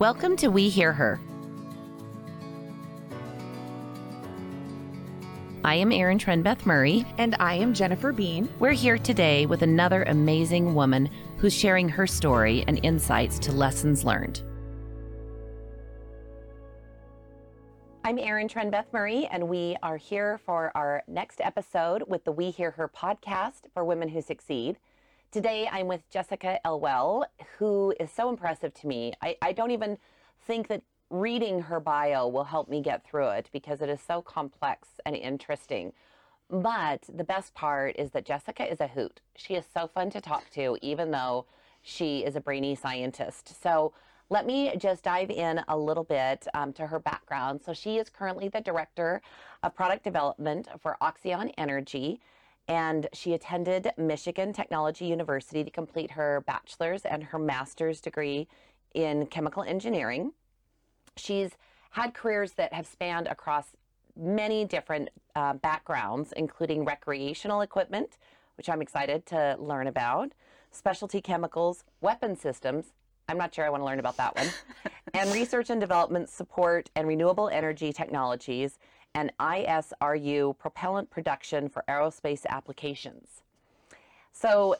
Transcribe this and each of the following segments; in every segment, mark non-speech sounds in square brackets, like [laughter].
Welcome to We Hear Her. I am Erin Trenbeth Murray. And I am Jennifer Bean. We're here today with another amazing woman who's sharing her story and insights to lessons learned. I'm Erin Trenbeth Murray, and we are here for our next episode with the We Hear Her podcast for women who succeed. Today, I'm with Jessica Elwell, who is so impressive to me. I, I don't even think that reading her bio will help me get through it because it is so complex and interesting. But the best part is that Jessica is a hoot. She is so fun to talk to, even though she is a brainy scientist. So let me just dive in a little bit um, to her background. So she is currently the director of product development for Oxeon Energy and she attended Michigan Technology University to complete her bachelor's and her master's degree in chemical engineering. She's had careers that have spanned across many different uh, backgrounds, including recreational equipment, which I'm excited to learn about, specialty chemicals, weapon systems. I'm not sure I want to learn about that one, [laughs] and research and development support and renewable energy technologies and ISRU propellant production for aerospace applications. So,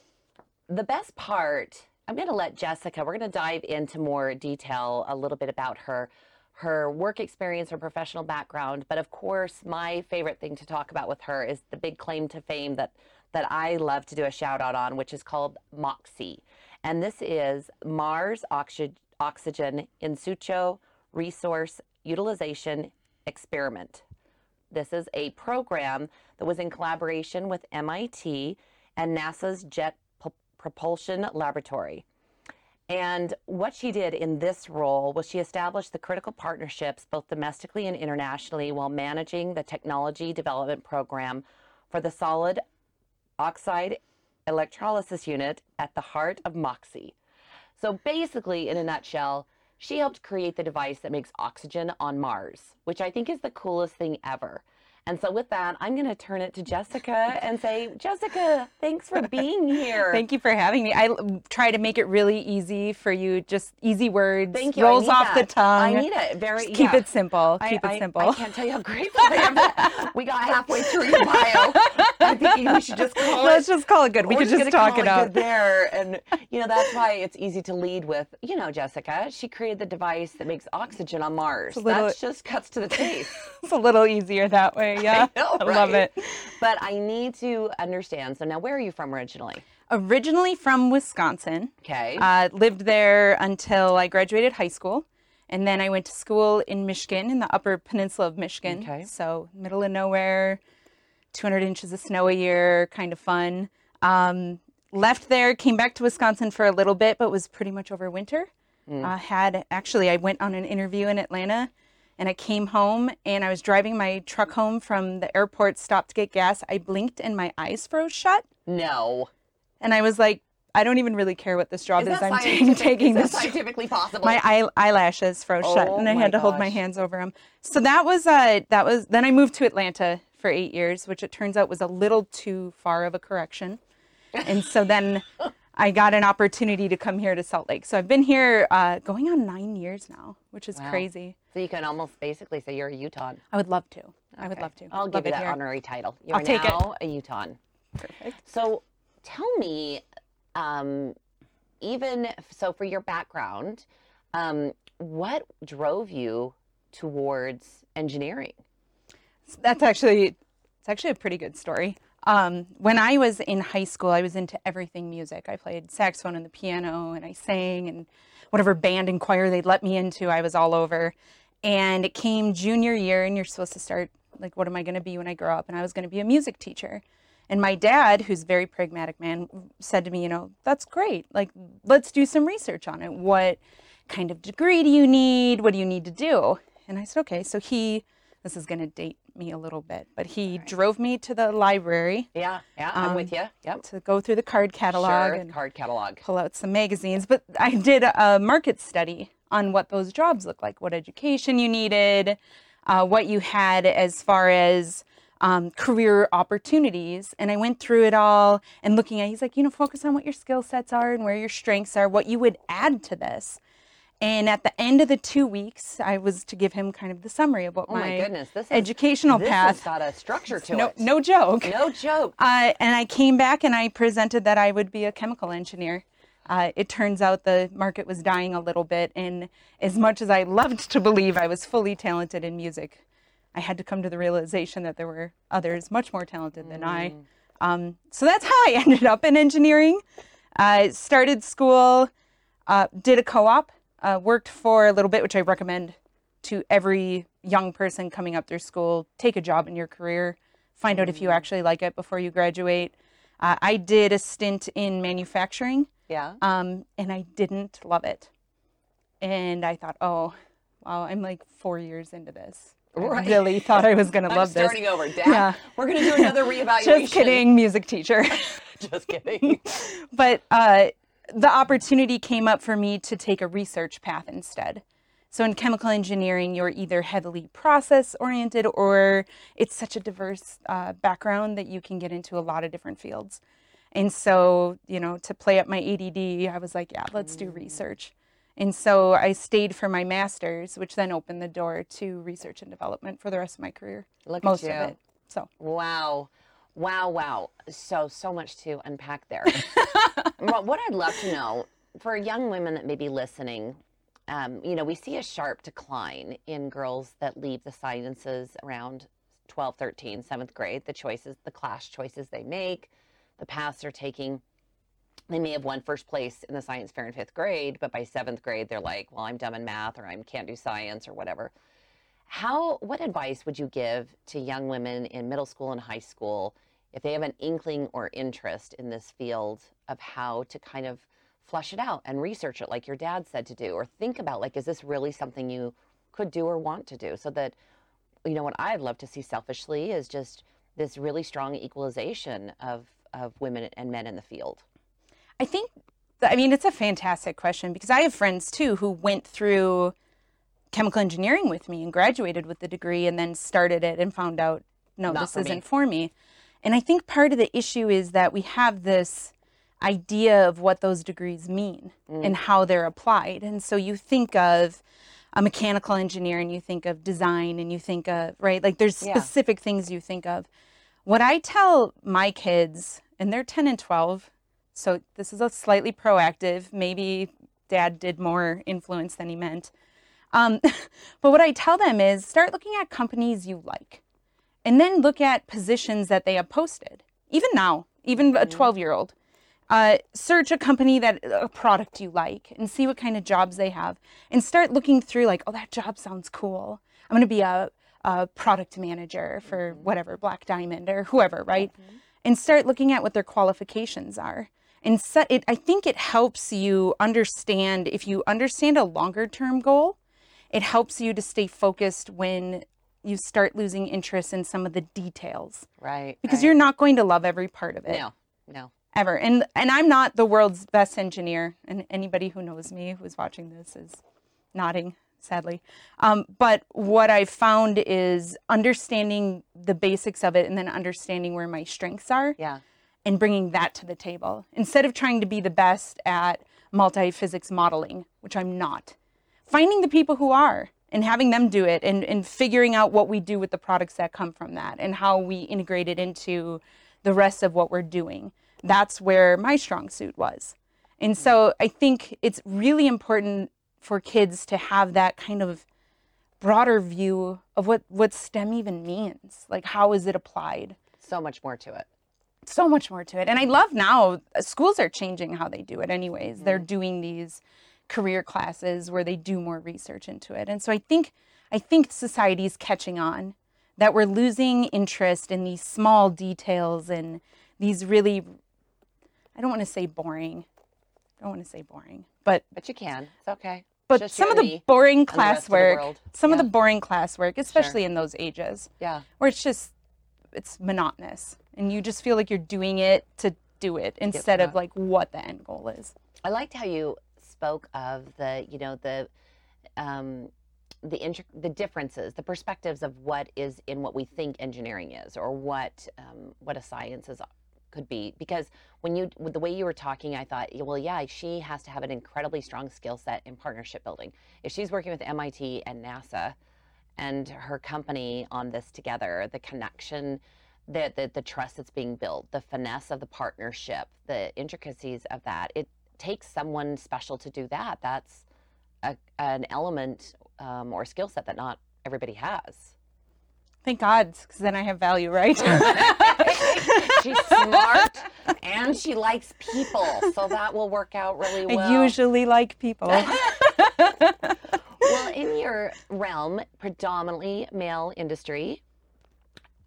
the best part, I'm going to let Jessica, we're going to dive into more detail a little bit about her her work experience, her professional background, but of course, my favorite thing to talk about with her is the big claim to fame that that I love to do a shout out on, which is called MOXIE. And this is Mars Oxy- Oxygen In Situ Resource Utilization Experiment. This is a program that was in collaboration with MIT and NASA's Jet P- Propulsion Laboratory. And what she did in this role was she established the critical partnerships both domestically and internationally while managing the technology development program for the solid oxide electrolysis unit at the heart of MOXIE. So basically, in a nutshell, she helped create the device that makes oxygen on Mars, which I think is the coolest thing ever. And so, with that, I'm going to turn it to Jessica and say, Jessica, thanks for [laughs] being here. Thank you for having me. I try to make it really easy for you, just easy words. Thank you. Rolls off that. the tongue. I need it. Very Just keep it simple. Keep I, it simple. I, can't tell you how grateful I am. [laughs] we got halfway through your bio. I'm thinking we should just call Let's it. just call it good. We could just gonna talk it out. good there, [laughs] and you know that's why it's easy to lead with. You know, Jessica, she created the device that makes oxygen on Mars. That just cuts to the chase. It's a little easier that way. [laughs] Yeah. know, love it. But I need to understand. So now, where are you from originally? Originally from Wisconsin. Okay. Uh, lived there until I graduated high school. And then I went to school in Michigan, in the upper peninsula of Michigan. Okay. So, middle of nowhere, 200 inches of snow a year, kind of fun. Um, left there, came back to Wisconsin for a little bit, but was pretty much over winter. Uh, had actually, I went on an interview in Atlanta and I came home and I was driving my truck home from the airport, stopped to get gas. I blinked and my eyes froze shut. no. And I was like, I don't even really care what this job is. that I'm taking, [laughs] taking is this. scientifically possible? My eye, eyelashes froze shut, Oh and I had to hold my hands over them. So that was uh, that was. Then I moved to Atlanta for eight years, which it turns out was a little too far of a correction. [laughs] And so then I got an opportunity to come here to Salt Lake. So I've been here uh, going on nine years now, which is Wow. crazy. So you can almost basically say you're a Utah. I would love to. I would love to. I'll love give you that here. honorary title. You're I'll take it. now a Utah. Perfect. So tell me, um, even so, for your background, um, what drove you towards engineering? That's actually it's actually a pretty good story. Um, when I was in high school, I was into everything music. I played saxophone and the piano, and I sang, and whatever band and choir they'd let me into, I was all over. And it came junior year, and you're supposed to start like, what am I going to be when I grow up? And I was going to be a music teacher. And my dad, who's a very pragmatic man, said to me, you know, that's great. Like, let's do some research on it. What kind of degree do you need? What do you need to do? And I said, okay. So he, this is going to date me a little bit, but he drove me to the library Yeah, yeah, I'm with you. Yep. to go through the card catalog Sure, and card catalog. pull out some magazines. But I did a market study on what those jobs look like, what education you needed, uh, what you had as far as um, career opportunities. And I went through it all and looking at, he's like, you know, focus on what your skill sets are and where your strengths are, what you would add to this. And at the end of the two weeks, I was to give him kind of the summary of what Oh my, my goodness, this is, educational this path. has got a structure to no, it. no joke. no joke. Uh, and I came back and I presented that I would be a chemical engineer. Uh, it turns out the market was dying a little bit, and as much as I loved to believe I was fully talented in music, I had to come to the realization that there were others much more talented than I. Um, so that's how I [laughs] ended up in engineering. I started school, uh, did a co op, uh, worked for a little bit, which I recommend to every young person coming up through school. Take a job in your career, find out if you actually like it before you graduate. Uh, I did a stint in manufacturing, yeah. um, and I didn't love it. And I thought, oh, wow, I'm like four years into this. Right. I really thought I was going [laughs] to love this. starting over. Dad, Yeah. we're going to do another [laughs] reevaluation. Just kidding, music teacher. [laughs] Just kidding. but uh, the opportunity came up for me to take a research path instead. So in chemical engineering, you're either heavily process oriented or it's such a diverse uh, background that you can get into a lot of different fields. And so, you know, to play up my ADD, I was like, yeah, let's do research. And so I stayed for my master's, which then opened the door to research and development for the rest of my career. Look most at you. of it. So Wow. Wow, wow. So, so much to unpack there. [laughs] well, what I'd love to know for young women that may be listening, um, you know, we see a sharp decline in girls that leave the sciences around 12, 13, seventh grade, the choices, the class choices they make, the paths they're taking. They may have won first place in the science fair in fifth grade, but by seventh grade, they're like, well, I'm dumb in math or I can't do science or whatever. How, what advice would you give to young women in middle school and high school if they have an inkling or interest in this field of how to kind of flush it out and research it like your dad said to do or think about like is this really something you could do or want to do so that you know what I'd love to see selfishly is just this really strong equalization of of women and men in the field. I think, I mean, it's a fantastic question because I have friends too who went through chemical engineering with me and graduated with the degree and then started it and found out, no, Not this isn't for me. And I think part of the issue is that we have this idea of what those degrees mean Mm. and how they're applied. And so you think of a mechanical engineer and you think of design and you think of, right? Like there's Yeah. specific things you think of. What I tell my kids, and they're 10 and 12, so this is a slightly proactive, maybe dad did more influence than he meant. Um, [laughs] but what I tell them is start looking at companies you like and then look at positions that they have posted. Even now, even a 12 year old. Uh, search a company that a product you like and see what kind of jobs they have and start looking through like oh that job sounds cool. I'm going to be a, a product manager for whatever black diamond or whoever right? And start looking at what their qualifications are. And set it i think it helps you understand if you understand a longer term goal it helps you to stay focused when you start losing interest in some of the details Right. because right. you're not going to love every part of it no, no. ever. And and I'm not the world's best engineer, and anybody who knows me who's watching this is nodding sadly. Um, but what I've found is understanding the basics of it, and then understanding where my strengths are, Yeah. and bringing that to the table instead of trying to be the best at multi-physics modeling, which I'm not. Finding the people who are and having them do it and, and figuring out what we do with the products that come from that and how we integrate it into the rest of what we're doing. That's where my strong suit was. And so I think it's really important for kids to have that kind of broader view of what, what STEM even means. Like, how is it applied? So much more to it. so much more to it. And I love now schools are changing how they do it anyways. They're mm-hmm. doing these career classes where they do more research into it. And so I think I think society's catching on that we're losing interest in these small details and these really I don't want to say boring. I don't want to say boring, but But you can. It's okay. but Just some of the boring the rest of the classwork, some of the boring classwork, especially in those ages Yeah. where it's just it's monotonous and you just feel like you're doing it to do it instead of like what the end goal is I liked how you spoke of the, you know, the, um, the inter- the differences, the perspectives of what is in what we think engineering is, or what um, what a science is could be. Because when you with the way you were talking i thought well yeah she has to have an incredibly strong skill set in partnership building. If she's working with mit and nasa and her company on this together the connection the, the the trust that's being built the finesse of the partnership the intricacies of that it takes someone special to do that that's a, an element um, or skill set that not everybody has Thank God, because then I have value, right? [laughs] She's smart and she likes people, so that will work out really well. I usually like people. [laughs] [laughs] well, in your realm, predominantly male industry,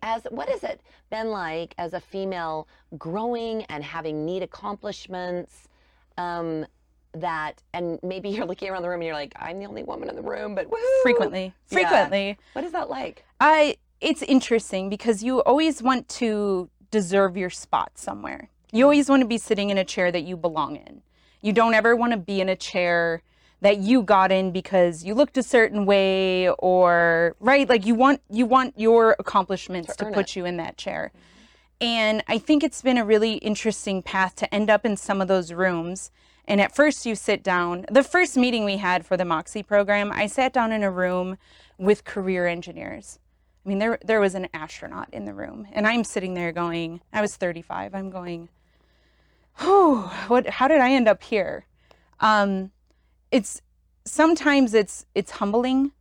as what has it been like as a female growing and having neat accomplishments? Um, that and maybe [laughs] you're looking around the room and you're like, I'm the only woman in the room, but woo! frequently, Yeah. frequently. What is that like? I it's interesting because you always want to deserve your spot somewhere. You always want to be sitting in a chair that you belong in. You don't ever want to be in a chair that you got in because you looked a certain way or right like you want you want your accomplishments To to, put it. you in that chair. And I think it's been a really interesting path to end up in some of those rooms. And at first, you sit down. The first meeting we had for the Moxie program, I sat down in a room with career engineers. I mean, there there was an astronaut in the room, and I'm sitting there going, I was 35. I'm going, whew, what? How did I end up here? Um, it's sometimes it's it's humbling.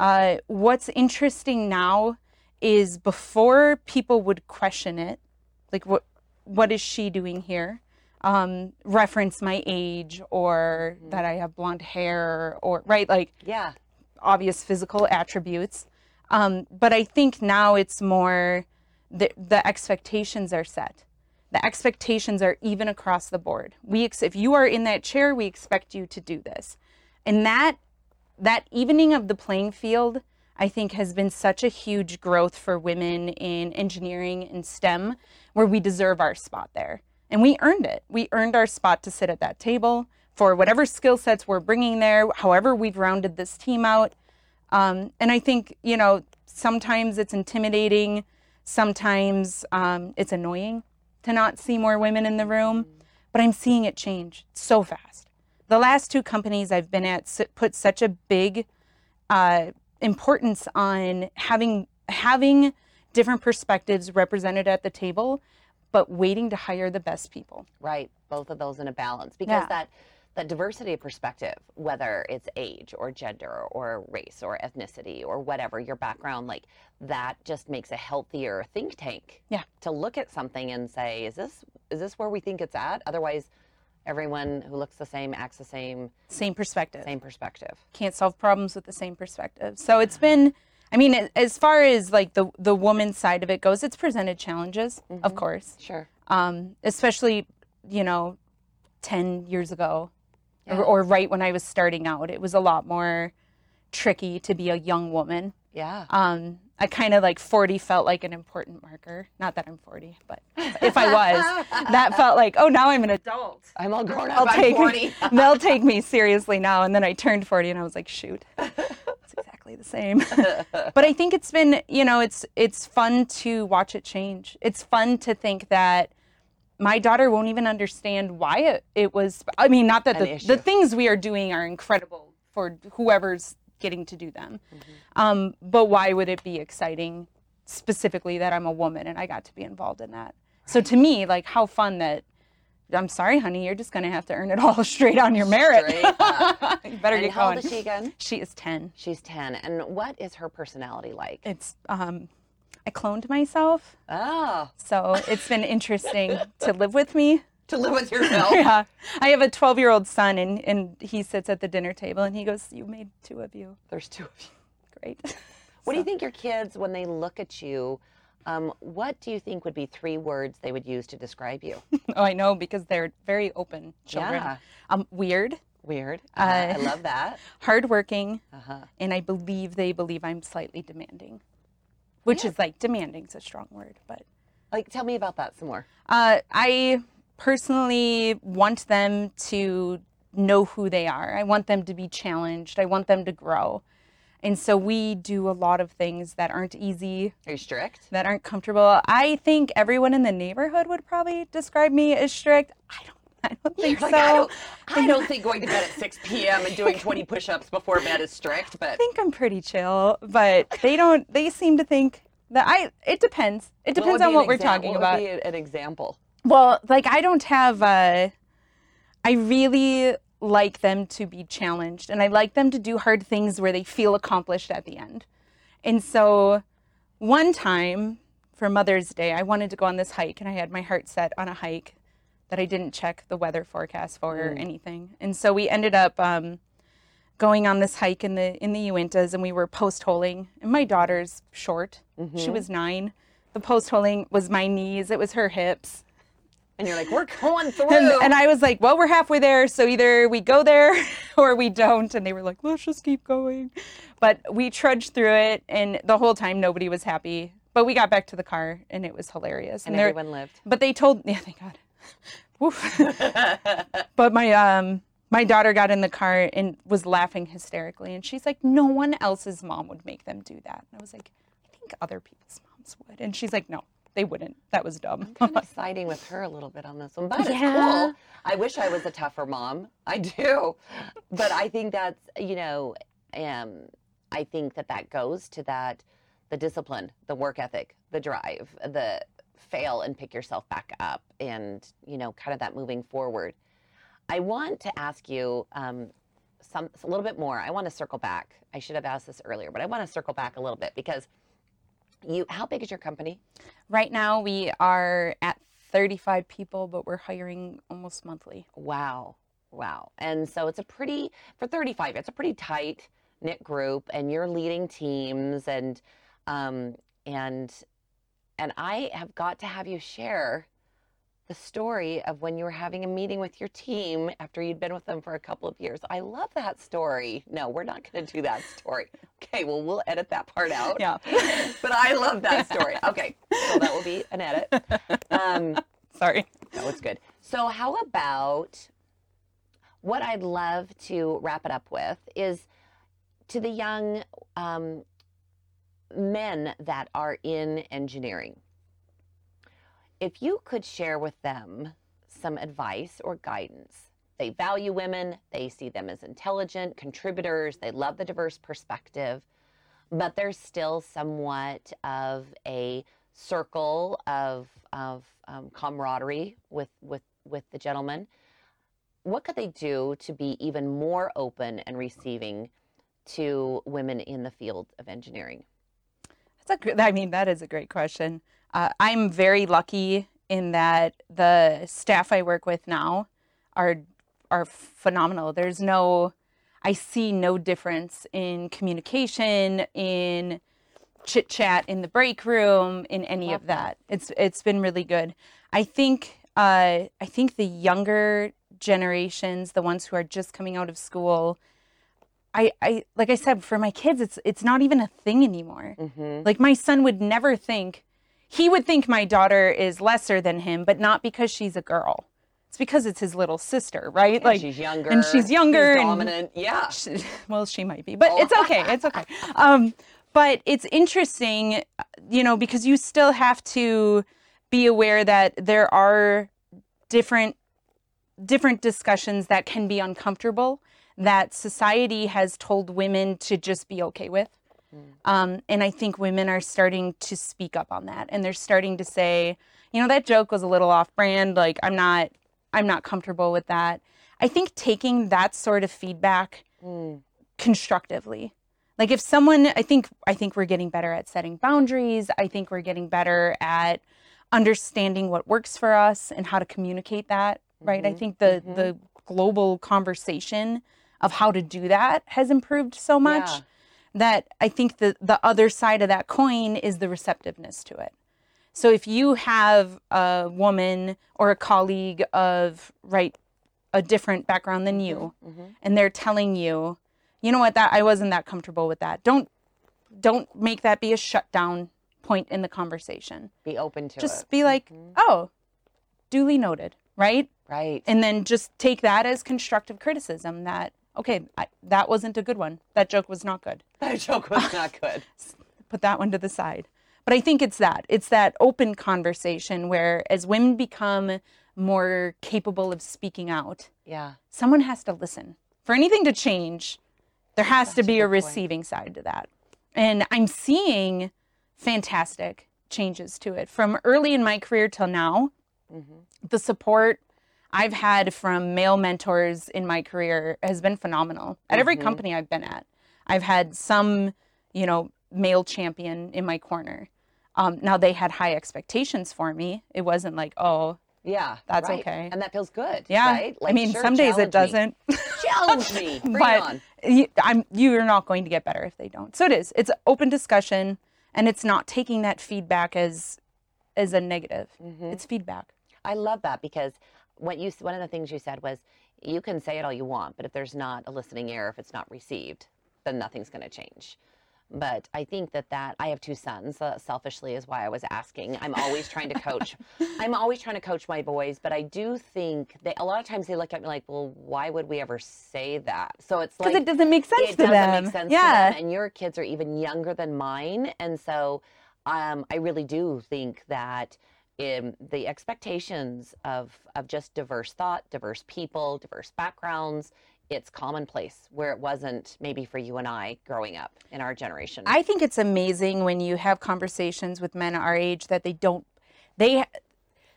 Uh, what's interesting now is before people would question it, like what what is she doing here? Um, reference my age or that I have blonde hair or right like Yeah. obvious physical attributes. Um, but I think now it's more the, the expectations are set. The expectations are even across the board. We ex- if you are in that chair, we expect you to do this, and that that evening of the playing field, I think, has been such a huge growth for women in engineering and STEM, where we deserve our spot there, and we earned it. We earned our spot to sit at that table for whatever skill sets we're bringing there, however we've rounded this team out. Um, and I think, you know, sometimes it's intimidating, sometimes um, it's annoying to not see more women in the room, but I'm seeing it change so fast. The last two companies I've been at put such a big uh, importance on having having different perspectives represented at the table, but waiting to hire the best people. Right, both of those in a balance because Yeah. that that diversity of perspective, whether it's age or gender or race or ethnicity or whatever your background, like that just makes a healthier think tank. Yeah. To look at something and say, is this is this where we think it's at? Otherwise, everyone who looks the same acts the same, Same perspective. same perspective. can't solve problems with the same perspective. So it's been, I mean, as far as like the the woman side of it goes, it's presented challenges, of course, Sure. um, especially you know, ten years ago, Yeah. or, or right when I was starting out, it was a lot more tricky to be a young woman. Yeah. Um, I kind of like 40 felt like an important marker. Not that I'm 40, but if I was, [laughs] that felt like, oh, now I'm an adult. I'm all grown up. I'll I'm take 40. [laughs] they'll take me seriously now. And then I turned 40 and I was like, shoot, [laughs] exactly the same. [laughs] but I think it's been, you know, it's it's fun to watch it change. It's fun to think that my daughter won't even understand why it, it was. I mean, not that the, the things we are doing are incredible for whoever's getting to do them. Um, but why would it be exciting specifically that I'm a woman and I got to be involved in that? So to me, like how fun that I'm sorry, honey, you're just gonna have to earn it all [laughs] straight on your merit. [laughs] You better and get how going. old is she again? She is 10. She's 10. And what is her personality like? It's um I cloned myself, Oh, so it's been interesting [laughs] to live with me. to live with yourself. Yeah. I have a 12-year-old son and and he sits at the dinner table and he goes, "You made two of you." There's two of you. Great. What do you think your kids, when they look at you, um, what do you think would be three words they would use to describe you? [laughs] oh, I know because they're very open children. Yeah. Um weird, Weird. Uh, I Uh, love that. [laughs] hardworking, Uh-huh. and I believe they believe I'm slightly demanding. Which is like demanding's a strong word, but Like, tell me about that some more. Uh, I personally want them to know who they are. I want them to be challenged. I want them to grow. And so we do a lot of things that aren't easy, Are you strict? that aren't comfortable. I think everyone in the neighborhood would probably describe me as strict. I don't I don't think Like, so. I, don't, I don't think going to bed at 6 p.m. and doing 20 push ups before bed is strict, but I think I'm pretty chill, but they don't. They seem to think that I. It depends. It depends be on what we're talking what about. Would be an example. Well, like I don't have. Uh, I really like them to be challenged, and I like them to do hard things where they feel accomplished at the end. And so, one time for Mother's Day, I wanted to go on this hike, and I had my heart set on a hike that I didn't check the weather forecast for or anything. And so we ended up um, going on this hike in the in the Uintas, and we were post holing. And my daughter's short; she was nine. The post holing was my knees; it was her hips. And you're like, we're going through. [laughs] And, and I was like, well, we're halfway there, so either we go there [laughs] or we don't. And they were like, let's just keep going. But we trudged through it, and the whole time nobody was happy. But we got back to the car, and it was hilarious. and they're- everyone lived. but they told, yeah, thank God. Woof. [laughs] but my um my daughter got in the car and was laughing hysterically, and she's like, no one else's mom would make them do that. And I was like, I think other people's moms would. And she's like, no, they wouldn't. That was dumb. I'm kind of [laughs] siding with her a little bit on this one, but it's Yeah. cool. I wish I was a tougher mom. I do, but I think that's you know, um, I think that that goes to that the discipline, the work ethic, the drive, the fail and pick yourself back up, and you know, kind of that moving forward. I want to ask you um, some a little bit more. I want to circle back. I should have asked this earlier, but I want to circle back a little bit because you. How big is your company? Right now, we are at 35 people, but we're hiring almost monthly. Wow. Wow. And so it's a pretty, for 35, it's a pretty tight knit group and you're leading teams and, um, and, and I have got to have you share the story of when you were having a meeting with your team after you'd been with them for a couple of years. I love that story. No, we're not going to do that story. Okay, well, we'll edit that part out. Yeah. [laughs] But I love that story. Okay, so that will be an edit. Um, [laughs] Sorry. no, it's good. So, how about what I'd love to wrap it up with is to the young um, men that are in engineering. If you could share with them some advice or guidance, they value women, they see them as intelligent contributors, they love the diverse perspective, but there's still somewhat of a circle of, of um, camaraderie with, with, with the gentleman. What could they do to be even more open and receiving to women in the field of engineering? That's a I mean, that is a great question. Uh, I'm very lucky in that the staff I work with now are are phenomenal. There's no, I see no difference in communication, in chit chat in the break room, in any Love of that. It's it's been really good. I think uh, I think the younger generations, the ones who are just coming out of school, I, I like I said for my kids, it's it's not even a thing anymore. Mm-hmm. Like my son would never think he would think my daughter is lesser than him, but not because she's a girl. It's because it's his little sister, right? like she's younger, and she's younger and- dominant. yeah, [laughs] she, well, she might be, but Oh. it's okay. It's okay. Um, but it's interesting, you know, because you still have to be aware that there are different different discussions that can be uncomfortable that society has told women to just be okay with. Um, and I think women are starting to speak up on that, and they're starting to say, you know, that joke was a little off-brand. Like, I'm not, I'm not comfortable with that. I think taking that sort of feedback Mm. constructively, like if someone, I think, I think we're getting better at setting boundaries. I think we're getting better at understanding what works for us and how to communicate that. Right. I Mhm, think the mhm. the global conversation of how to do that has improved so much Yeah. That I think the the other side of that coin is the receptiveness to it. So if you have a woman or a colleague of right a different background than you Mhm. and they're telling you, you know what, that I wasn't that comfortable with that. Don't don't make that be a shutdown point in the conversation. Be open to Just it. Just be like, Mhm. oh, duly noted, right? right. And then just take that as constructive criticism that, okay, I, that wasn't a good one. That joke was not good. [laughs] That joke was not good. [laughs] Put that one to the side. But I think it's that. It's that open conversation where as women become more capable of speaking out, Yeah. someone has to listen. For anything to change, there has to Such a be a good point. receiving side to that. And I'm seeing fantastic changes to it from early in my career till now. Mm-hmm. The support I've had from male mentors in my career has been phenomenal. At every Mhm. company I've been at, I've had some, you know, male champion in my corner. Um, now they had high expectations for me. It wasn't like, oh, Yeah. That's right. okay. And that feels good. yeah. Right? I mean, sure, some days it doesn't. Challenge me. [laughs] [laughs] Bring but on. you, I'm you're not going to get better if they don't. So it is. It's open discussion, and it's not taking that feedback as as a negative. Mm-hmm. It's feedback. I love that because what you one of the things you said was you can say it all you want, but if there's not a listening ear, if it's not received, then nothing's going to change. But I think that that I have two sons. Uh, selfishly, is why I was asking. I'm always trying to coach. [laughs] I'm always trying to coach my boys, but I do think they a lot of times they look at me like, "Well, why would we ever say that?" So it's Because it doesn't make sense it to doesn't them. make sense yeah. to them, and your kids are even younger than mine, and so um, I really do think that um, the expectations of of just diverse thought, diverse people, diverse backgrounds, it's commonplace where it wasn't maybe for you and I growing up in our generation. I think it's amazing when you have conversations with men our age that they don't they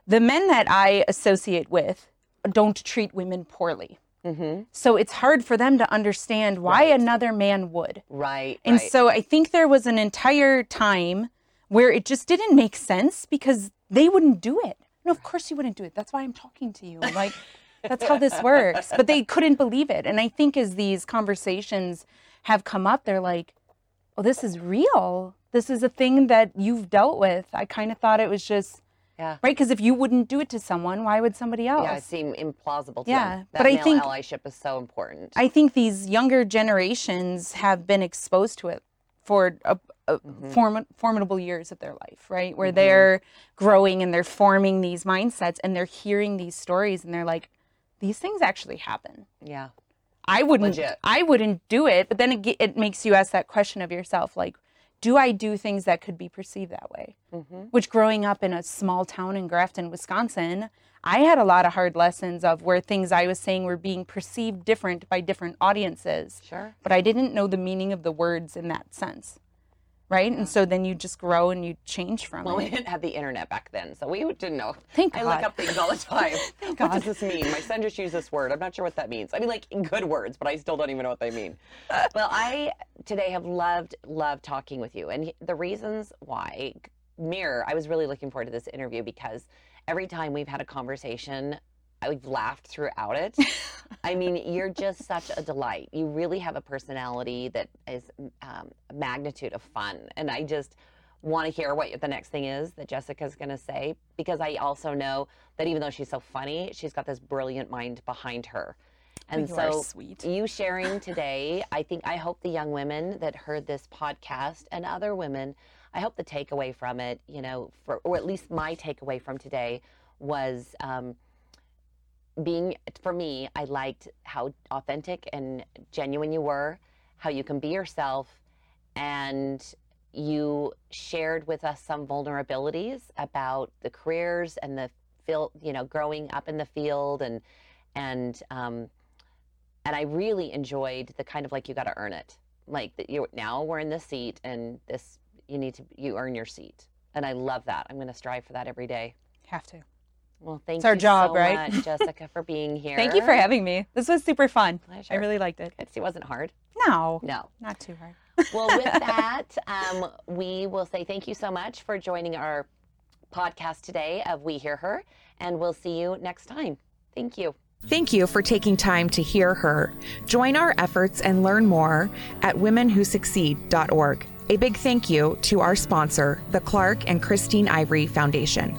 the men that I associate with don't treat women poorly. mm-hmm. So it's hard for them to understand why Right. another man would. Right, And right. so I think there was an entire time where it just didn't make sense because they wouldn't do it. No, of course you wouldn't do it. That's why I'm talking to you. Like, [laughs] that's how this works. But they couldn't believe it. And I think as these conversations have come up, they're like, oh, this is real. This is a thing that you've dealt with. I kind of thought it was just, yeah. right? Because if you wouldn't do it to someone, why would somebody else? Yeah, it seemed implausible to Yeah, them. That but I male think- allyship is so important. I think these younger generations have been exposed to it for a, a mm-hmm. form, formidable years of their life, right? Where mm-hmm. they're growing and they're forming these mindsets and they're hearing these stories and they're like, these things actually happen. yeah. I wouldn't, Legit. I wouldn't do it. But then it, it makes you ask that question of yourself, like, do I do things that could be perceived that way? Mm-hmm. Which growing up in a small town in Grafton, Wisconsin, I had a lot of hard lessons of where things I was saying were being perceived different by different audiences Sure. but I didn't know the meaning of the words in that sense. Right? And so then you just grow and you change from Well, we didn't have the internet back then, so we didn't know. Thank I look up things all the time. [laughs] what God. does this mean? My son just used this word. I'm not sure what that means. I mean, like good words, but I still don't even know what they mean. [laughs] well, I today have loved, loved talking with you, and the reasons why. Mirror, I was really looking forward to this interview because every time we've had a conversation, I've laughed throughout it. [laughs] I mean, you're just such a delight. You really have a personality that is um, a magnitude of fun, and I just want to hear what the next thing is that Jessica's going to say because I also know that even though she's so funny, she's got this brilliant mind behind her. And you so sweet. you [laughs] sharing today, I think I hope the young women that heard this podcast and other women, I hope the takeaway from it, you know, for or at least my takeaway from today was um, being for me. I liked how authentic and genuine you were, how you can be yourself, and you shared with us some vulnerabilities about the careers and the field, you know, growing up in the field and and um, and I really enjoyed the kind of like you got to earn it. Like that you now we're in this seat and this you need to you earn your seat. And I love that. I'm going to strive for that every day. Have to. Well, thank It's our you job, so right? much, [laughs] Jessica, for being here. Thank you for having me. This was super fun. Pleasure. I really liked it. It wasn't hard. No, No. not too hard. [laughs] Well, with [laughs] that, um, we will say thank you so much for joining our podcast today of We Hear Her, and we'll see you next time. Thank you. Thank you for taking time to hear her. Join our efforts and learn more at womenwhosucceed.org. A big thank you to our sponsor, the Clark and Christine Ivory Foundation.